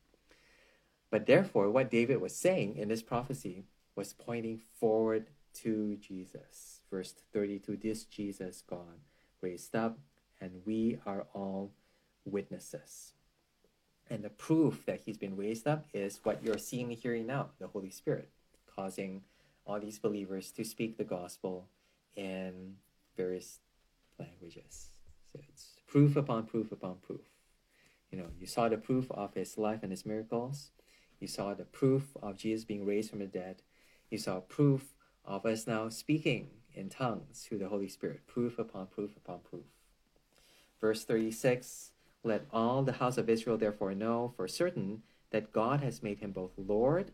Speaker 1: But therefore, what David was saying in this prophecy was pointing forward to Jesus. Verse 32 This Jesus God raised up, and we are all witnesses. And the proof that he's been raised up is what you're seeing and hearing now the Holy Spirit, causing all these believers to speak the gospel in various languages. So it's proof upon proof upon proof. You know, you saw the proof of his life and his miracles. You saw the proof of Jesus being raised from the dead. You saw proof of us now speaking in tongues through the Holy Spirit. Proof upon proof upon proof. Verse 36 Let all the house of Israel therefore know for certain that God has made him both Lord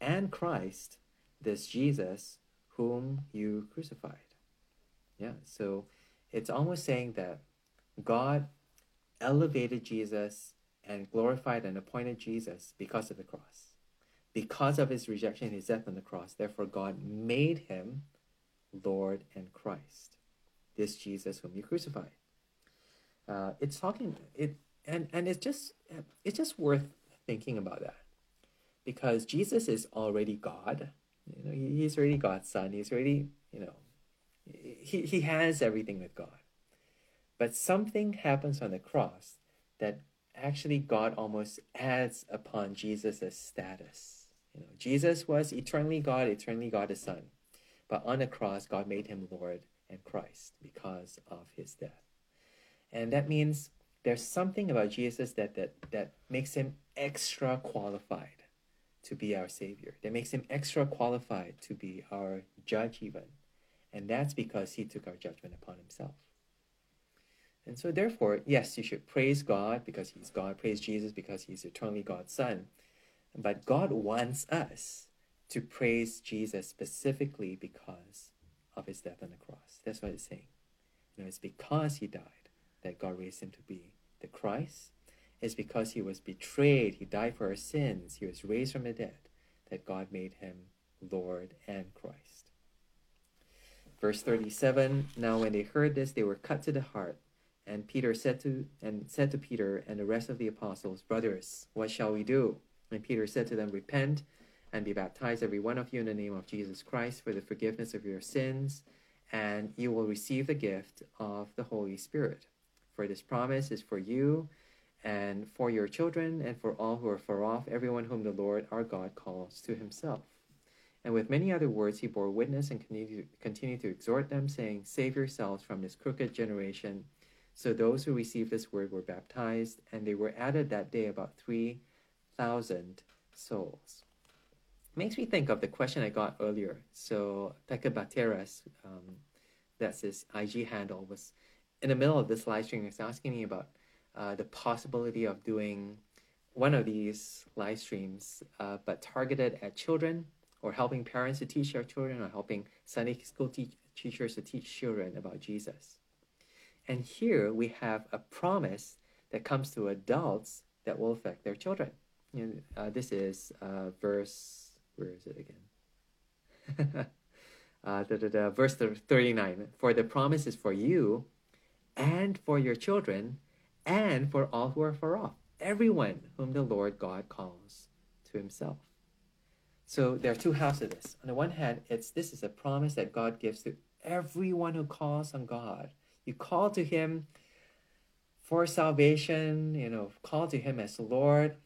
Speaker 1: and Christ, this Jesus whom you crucified. Yeah, so it's almost saying that God elevated Jesus and glorified and appointed Jesus because of the cross. Because of his rejection, and his death on the cross, therefore God made him Lord and Christ. This Jesus whom you crucified. Uh, it's talking it and and it's just it's just worth thinking about that because Jesus is already God. You know, he's already God's son. He's already you know he he has everything with God. But something happens on the cross that actually God almost adds upon Jesus' status. You know, Jesus was eternally God, eternally God the Son. But on the cross, God made him Lord and Christ because of his death. And that means there's something about Jesus that, that, that makes him extra qualified to be our Savior, that makes him extra qualified to be our judge, even. And that's because he took our judgment upon himself. And so, therefore, yes, you should praise God because He's God, praise Jesus because He's eternally God's Son. But God wants us to praise Jesus specifically because of His death on the cross. That's what it's saying. You know, it's because He died that God raised Him to be the Christ. It's because He was betrayed, He died for our sins, He was raised from the dead, that God made Him Lord and Christ. Verse 37 Now, when they heard this, they were cut to the heart and Peter said to and said to Peter and the rest of the apostles, Brothers, what shall we do? And Peter said to them, Repent and be baptized, every one of you, in the name of Jesus Christ for the forgiveness of your sins, and you will receive the gift of the Holy Spirit. For this promise is for you and for your children and for all who are far off, everyone whom the Lord our God calls to himself. And with many other words, he bore witness and continued to exhort them, saying, Save yourselves from this crooked generation. So those who received this word were baptized, and they were added that day about 3,000 souls. Makes me think of the question I got earlier. So Pekka Bateras, um, that's his IG handle, was in the middle of this live stream, was asking me about uh, the possibility of doing one of these live streams, uh, but targeted at children or helping parents to teach their children or helping Sunday school te- teachers to teach children about Jesus. And here we have a promise that comes to adults that will affect their children. You know, uh, this is uh, verse, where is it again? uh, da, da, da, verse 39 For the promise is for you and for your children and for all who are far off, everyone whom the Lord God calls to himself. So there are two halves of this. On the one hand, it's this is a promise that God gives to everyone who calls on God you call to Him for salvation, you know, call to Him as Lord,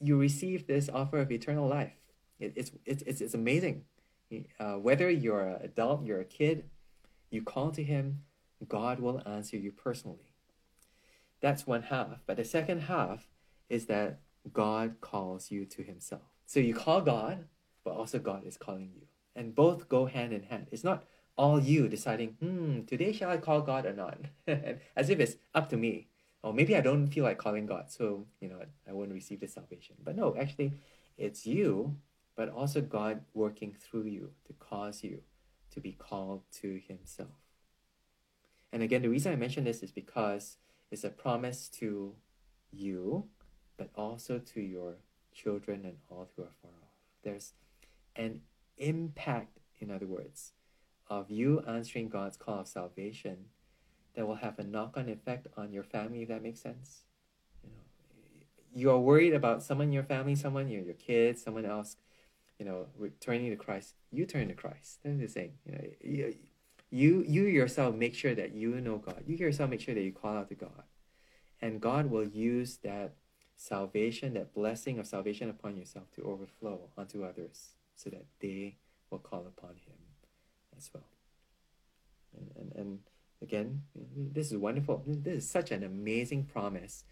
Speaker 1: you receive this offer of eternal life. It, it's, it's, it's, amazing. Uh, whether you're an adult, you're a kid, you call to Him, God will answer you personally. That's one half. But the second half is that God calls you to Himself. So you call God, but also God is calling you. And both go hand in hand. It's not all you deciding, hmm, today shall I call God or not? As if it's up to me. Or maybe I don't feel like calling God, so you know I won't receive the salvation. But no, actually, it's you, but also God working through you to cause you to be called to Himself. And again, the reason I mention this is because it's a promise to you, but also to your children and all who are far off. There's an impact, in other words, of you answering God's call of salvation that will have a knock-on effect on your family, if that makes sense. You know, you're worried about someone in your family, someone, your, your kids, someone else, you know, returning to Christ. You turn to Christ. That's the thing. You know, you, you, you yourself make sure that you know God. You yourself make sure that you call out to God. And God will use that salvation, that blessing of salvation upon yourself to overflow onto others so that they will call upon Him as well. And, and, and again, this is wonderful. This is such an amazing promise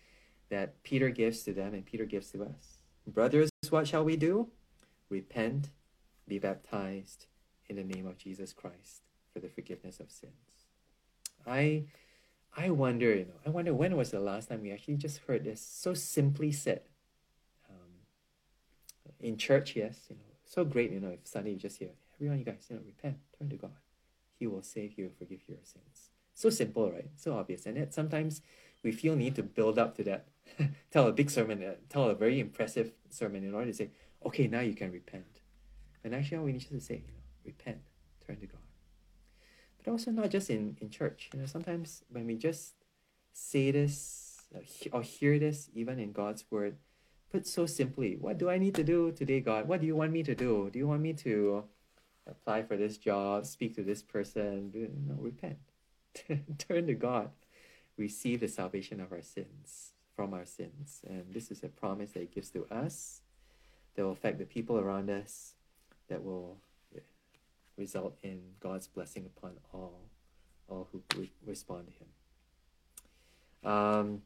Speaker 1: that Peter gives to them and Peter gives to us. Brothers, what shall we do? Repent, be baptized in the name of Jesus Christ for the forgiveness of sins. I I wonder, you know, I wonder when was the last time we actually just heard this so simply said. Um, in church, yes, you know, so great, you know, if Sunday you just hear, everyone, you guys, you know, repent, turn to God. He will save you, forgive your sins. So simple, right? So obvious. And yet sometimes we feel need to build up to that. tell a big sermon, uh, tell a very impressive sermon in order to say, okay, now you can repent. And actually, all we need to say, you know, repent, turn to God but also not just in, in church. You know, sometimes when we just say this uh, or hear this, even in God's word, put so simply, what do I need to do today, God? What do you want me to do? Do you want me to apply for this job, speak to this person? No, repent. Turn to God. Receive the salvation of our sins, from our sins. And this is a promise that He gives to us that will affect the people around us, that will result in God's blessing upon all, all who re- respond to Him. Um,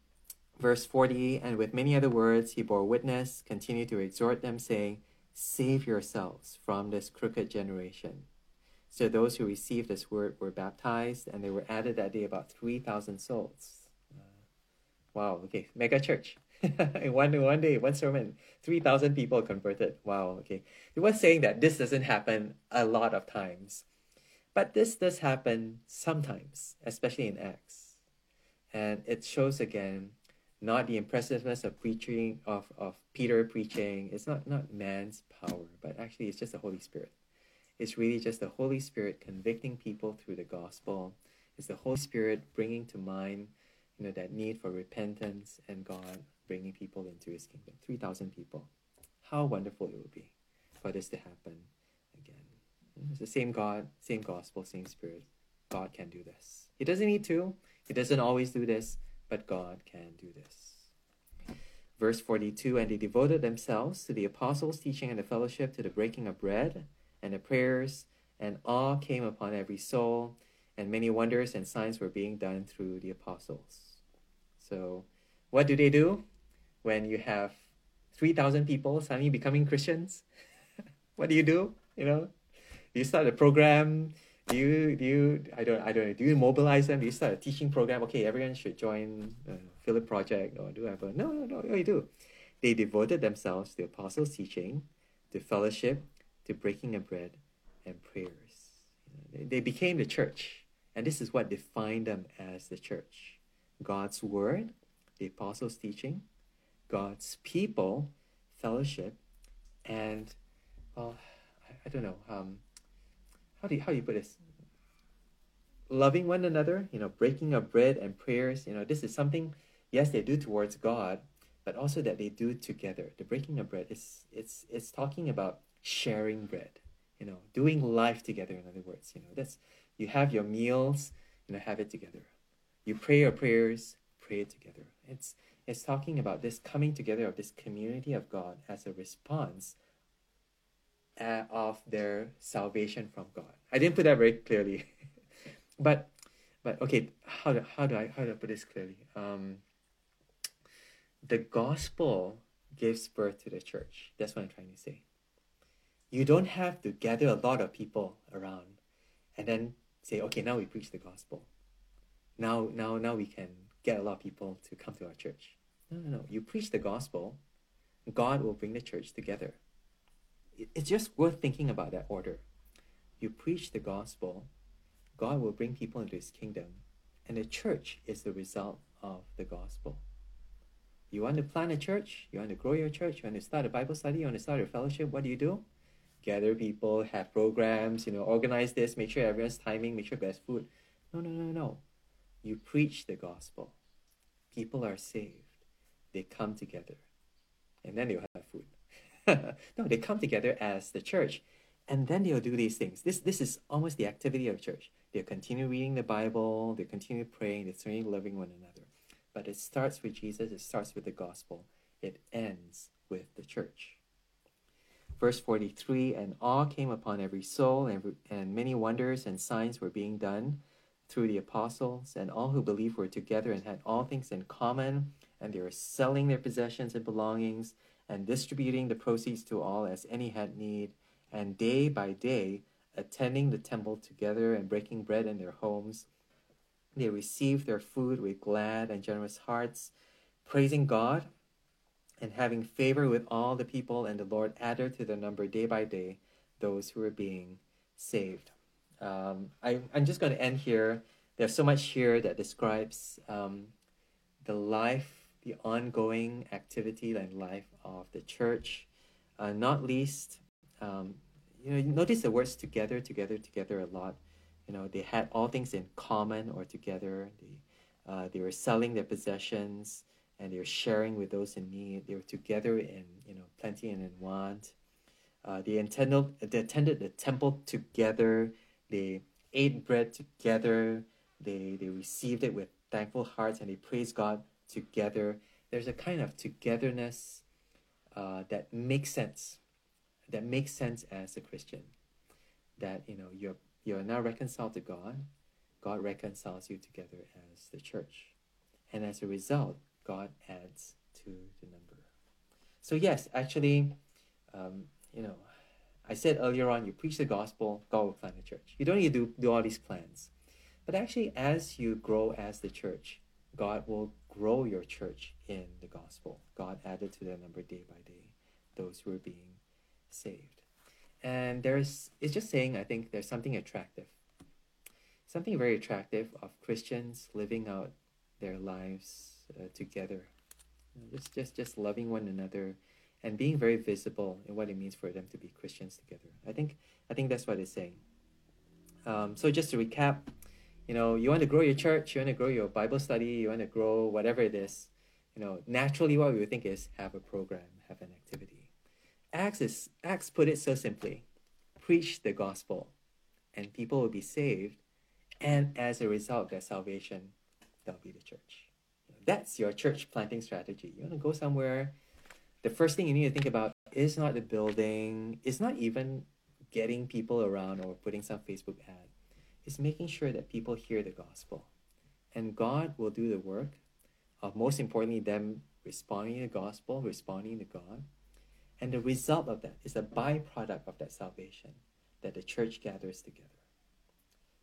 Speaker 1: verse 40 And with many other words he bore witness, continued to exhort them, saying, Save yourselves from this crooked generation. So those who received this word were baptized, and they were added that day about 3,000 souls. Uh, wow, okay, mega church. one one day, one sermon, three thousand people converted. Wow. Okay, he was saying that this doesn't happen a lot of times, but this does happen sometimes, especially in Acts, and it shows again not the impressiveness of preaching of, of Peter preaching. It's not not man's power, but actually it's just the Holy Spirit. It's really just the Holy Spirit convicting people through the gospel. It's the Holy Spirit bringing to mind, you know, that need for repentance and God bringing people into his kingdom 3,000 people. How wonderful it would be for this to happen again. Mm, it's the same God, same gospel, same spirit. God can do this. He doesn't need to, he doesn't always do this, but God can do this. Verse 42 And they devoted themselves to the apostles' teaching and the fellowship, to the breaking of bread and the prayers, and awe came upon every soul, and many wonders and signs were being done through the apostles. So, what do they do? When you have 3,000 people suddenly becoming Christians? what do you do? You know, do you start a program? Do you, do you, I don't, I don't know, do you mobilize them? Do you start a teaching program? Okay, everyone should join uh, Philip Project or do whatever. No, no, no, what you do? They devoted themselves to apostles' teaching, to fellowship, to breaking of bread, and prayers. They became the church. And this is what defined them as the church God's word, the apostles' teaching, God's people, fellowship, and well, I, I don't know. Um, how do you, how do you put this? Loving one another, you know, breaking of bread and prayers. You know, this is something. Yes, they do towards God, but also that they do together. The breaking of bread is it's it's talking about sharing bread. You know, doing life together. In other words, you know, that's you have your meals you know, have it together. You pray your prayers, pray it together. It's it's talking about this coming together of this community of God as a response uh, of their salvation from God. I didn't put that very clearly, but but okay, how do, how do I how do I put this clearly? Um, the gospel gives birth to the church. That's what I'm trying to say. You don't have to gather a lot of people around and then say, okay, now we preach the gospel. Now now now we can get a lot of people to come to our church. No, no, no. You preach the gospel, God will bring the church together it's just worth thinking about that order. You preach the gospel, God will bring people into his kingdom, and the church is the result of the gospel. You want to plant a church, you want to grow your church, you want to start a Bible study, you want to start a fellowship, what do you do? Gather people, have programs, you know, organize this, make sure everyone's timing, make sure there's food. No, no, no, no. You preach the gospel. People are saved. They come together. And then they'll have food. no, they come together as the church, and then they'll do these things. This this is almost the activity of church. They'll continue reading the Bible, they'll continue praying, they continue loving one another. But it starts with Jesus, it starts with the gospel, it ends with the church. Verse 43 And awe came upon every soul, and, and many wonders and signs were being done through the apostles, and all who believed were together and had all things in common, and they were selling their possessions and belongings and distributing the proceeds to all as any had need, and day by day attending the temple together and breaking bread in their homes. They received their food with glad and generous hearts, praising God and having favor with all the people, and the Lord added to their number day by day those who were being saved. Um, I, I'm just going to end here. There's so much here that describes um, the life the ongoing activity and life of the church, uh, not least, um, you know, you notice the words together, together, together a lot. You know, they had all things in common or together. They, uh, they were selling their possessions and they were sharing with those in need. They were together in, you know, plenty and in want. Uh, they, attended, they attended the temple together. They ate bread together. They, they received it with thankful hearts and they praised God together. There's a kind of togetherness uh, that makes sense, that makes sense as a Christian. That you know you're you're now reconciled to God. God reconciles you together as the church, and as a result, God adds to the number. So yes, actually, um, you know, I said earlier on, you preach the gospel, God will plant a church. You don't need to do, do all these plans. But actually, as you grow as the church, God will grow your church in the gospel. God added to their number day by day those who are being saved. And there's, it's just saying, I think there's something attractive. Something very attractive of Christians living out their lives uh, together. Just, just, just loving one another and being very visible in what it means for them to be Christians together. I think, I think that's what it's saying. Um, so just to recap, you know, you want to grow your church, you want to grow your Bible study, you want to grow whatever it is, you know, naturally what we would think is have a program, have an activity. Acts is Acts put it so simply. Preach the gospel and people will be saved, and as a result their salvation, they'll be the church. That's your church planting strategy. You want to go somewhere, the first thing you need to think about is not the building, it's not even getting people around or putting some Facebook ad is making sure that people hear the gospel. And God will do the work of most importantly, them responding to the gospel, responding to God. And the result of that is a byproduct of that salvation that the church gathers together.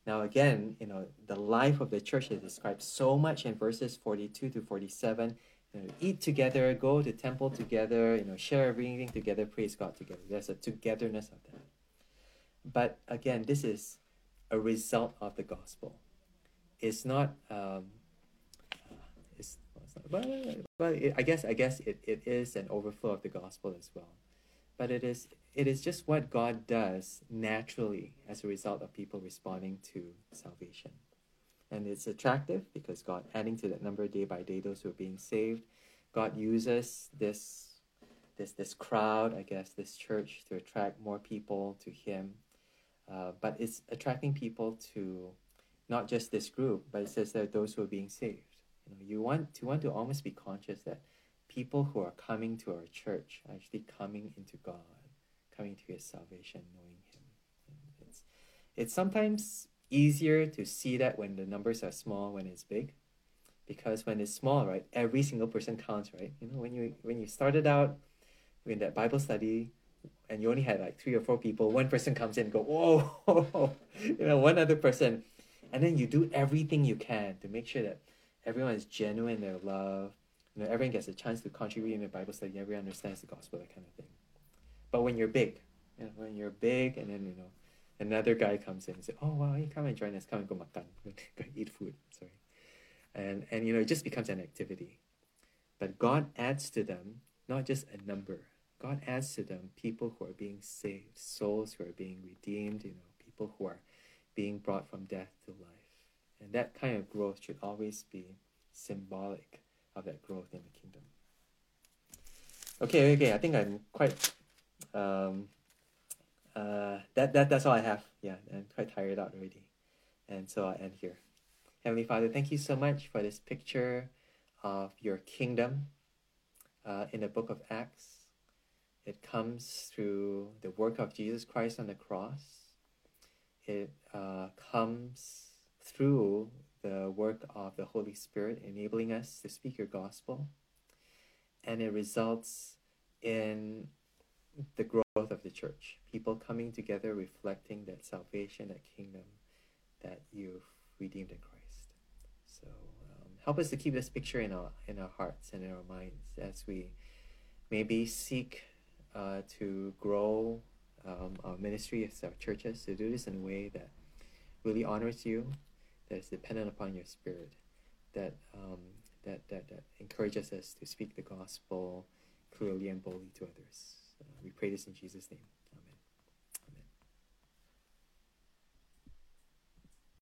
Speaker 1: Now, again, you know, the life of the church is described so much in verses 42 to 47. You know, eat together, go to temple together, you know, share everything together, praise God together. There's a togetherness of that. But again, this is a result of the gospel. It's not. Um, it's, not, but, but it, I guess I guess it, it is an overflow of the gospel as well. But it is it is just what God does naturally as a result of people responding to salvation. And it's attractive because God adding to that number day by day those who are being saved. God uses this this this crowd, I guess, this church to attract more people to Him uh, but it's attracting people to not just this group, but it says that those who are being saved. You know, you want to want to almost be conscious that people who are coming to our church are actually coming into God, coming to His salvation, knowing Him. And it's it's sometimes easier to see that when the numbers are small, when it's big, because when it's small, right, every single person counts, right? You know, when you when you started out in that Bible study, and you only had like three or four people, one person comes in and go, whoa, you know, one other person, and then you do everything you can to make sure that everyone is genuine in their love. You know, everyone gets a chance to contribute in the Bible study. Everyone understands the gospel, that kind of thing. But when you're big, you know, when you're big, and then you know, another guy comes in and says, "Oh wow, you come and join us. Come and go makan, go eat food." Sorry, and and you know, it just becomes an activity. But God adds to them not just a number. God adds to them people who are being saved, souls who are being redeemed. You know, people who are being brought from death to life. And that kind of growth should always be symbolic of that growth in the kingdom. Okay, okay, I think I'm quite um, uh, that, that that's all I have. Yeah, I'm quite tired out already. And so I'll end here. Heavenly Father, thank you so much for this picture of your kingdom uh, in the book of Acts. It comes through the work of Jesus Christ on the cross. It uh, comes through the work of the Holy Spirit, enabling us to speak your gospel. And it results in the growth of the church, people coming together reflecting that salvation, that kingdom that you've redeemed in Christ. So um, help us to keep this picture in our in our hearts and in our minds as we maybe seek uh, to grow um, our ministry as our churches to do this in a way that really honors you, that is dependent upon your spirit, that um, that, that that encourages us to speak the gospel clearly and boldly to others. Uh, we pray this in Jesus' name.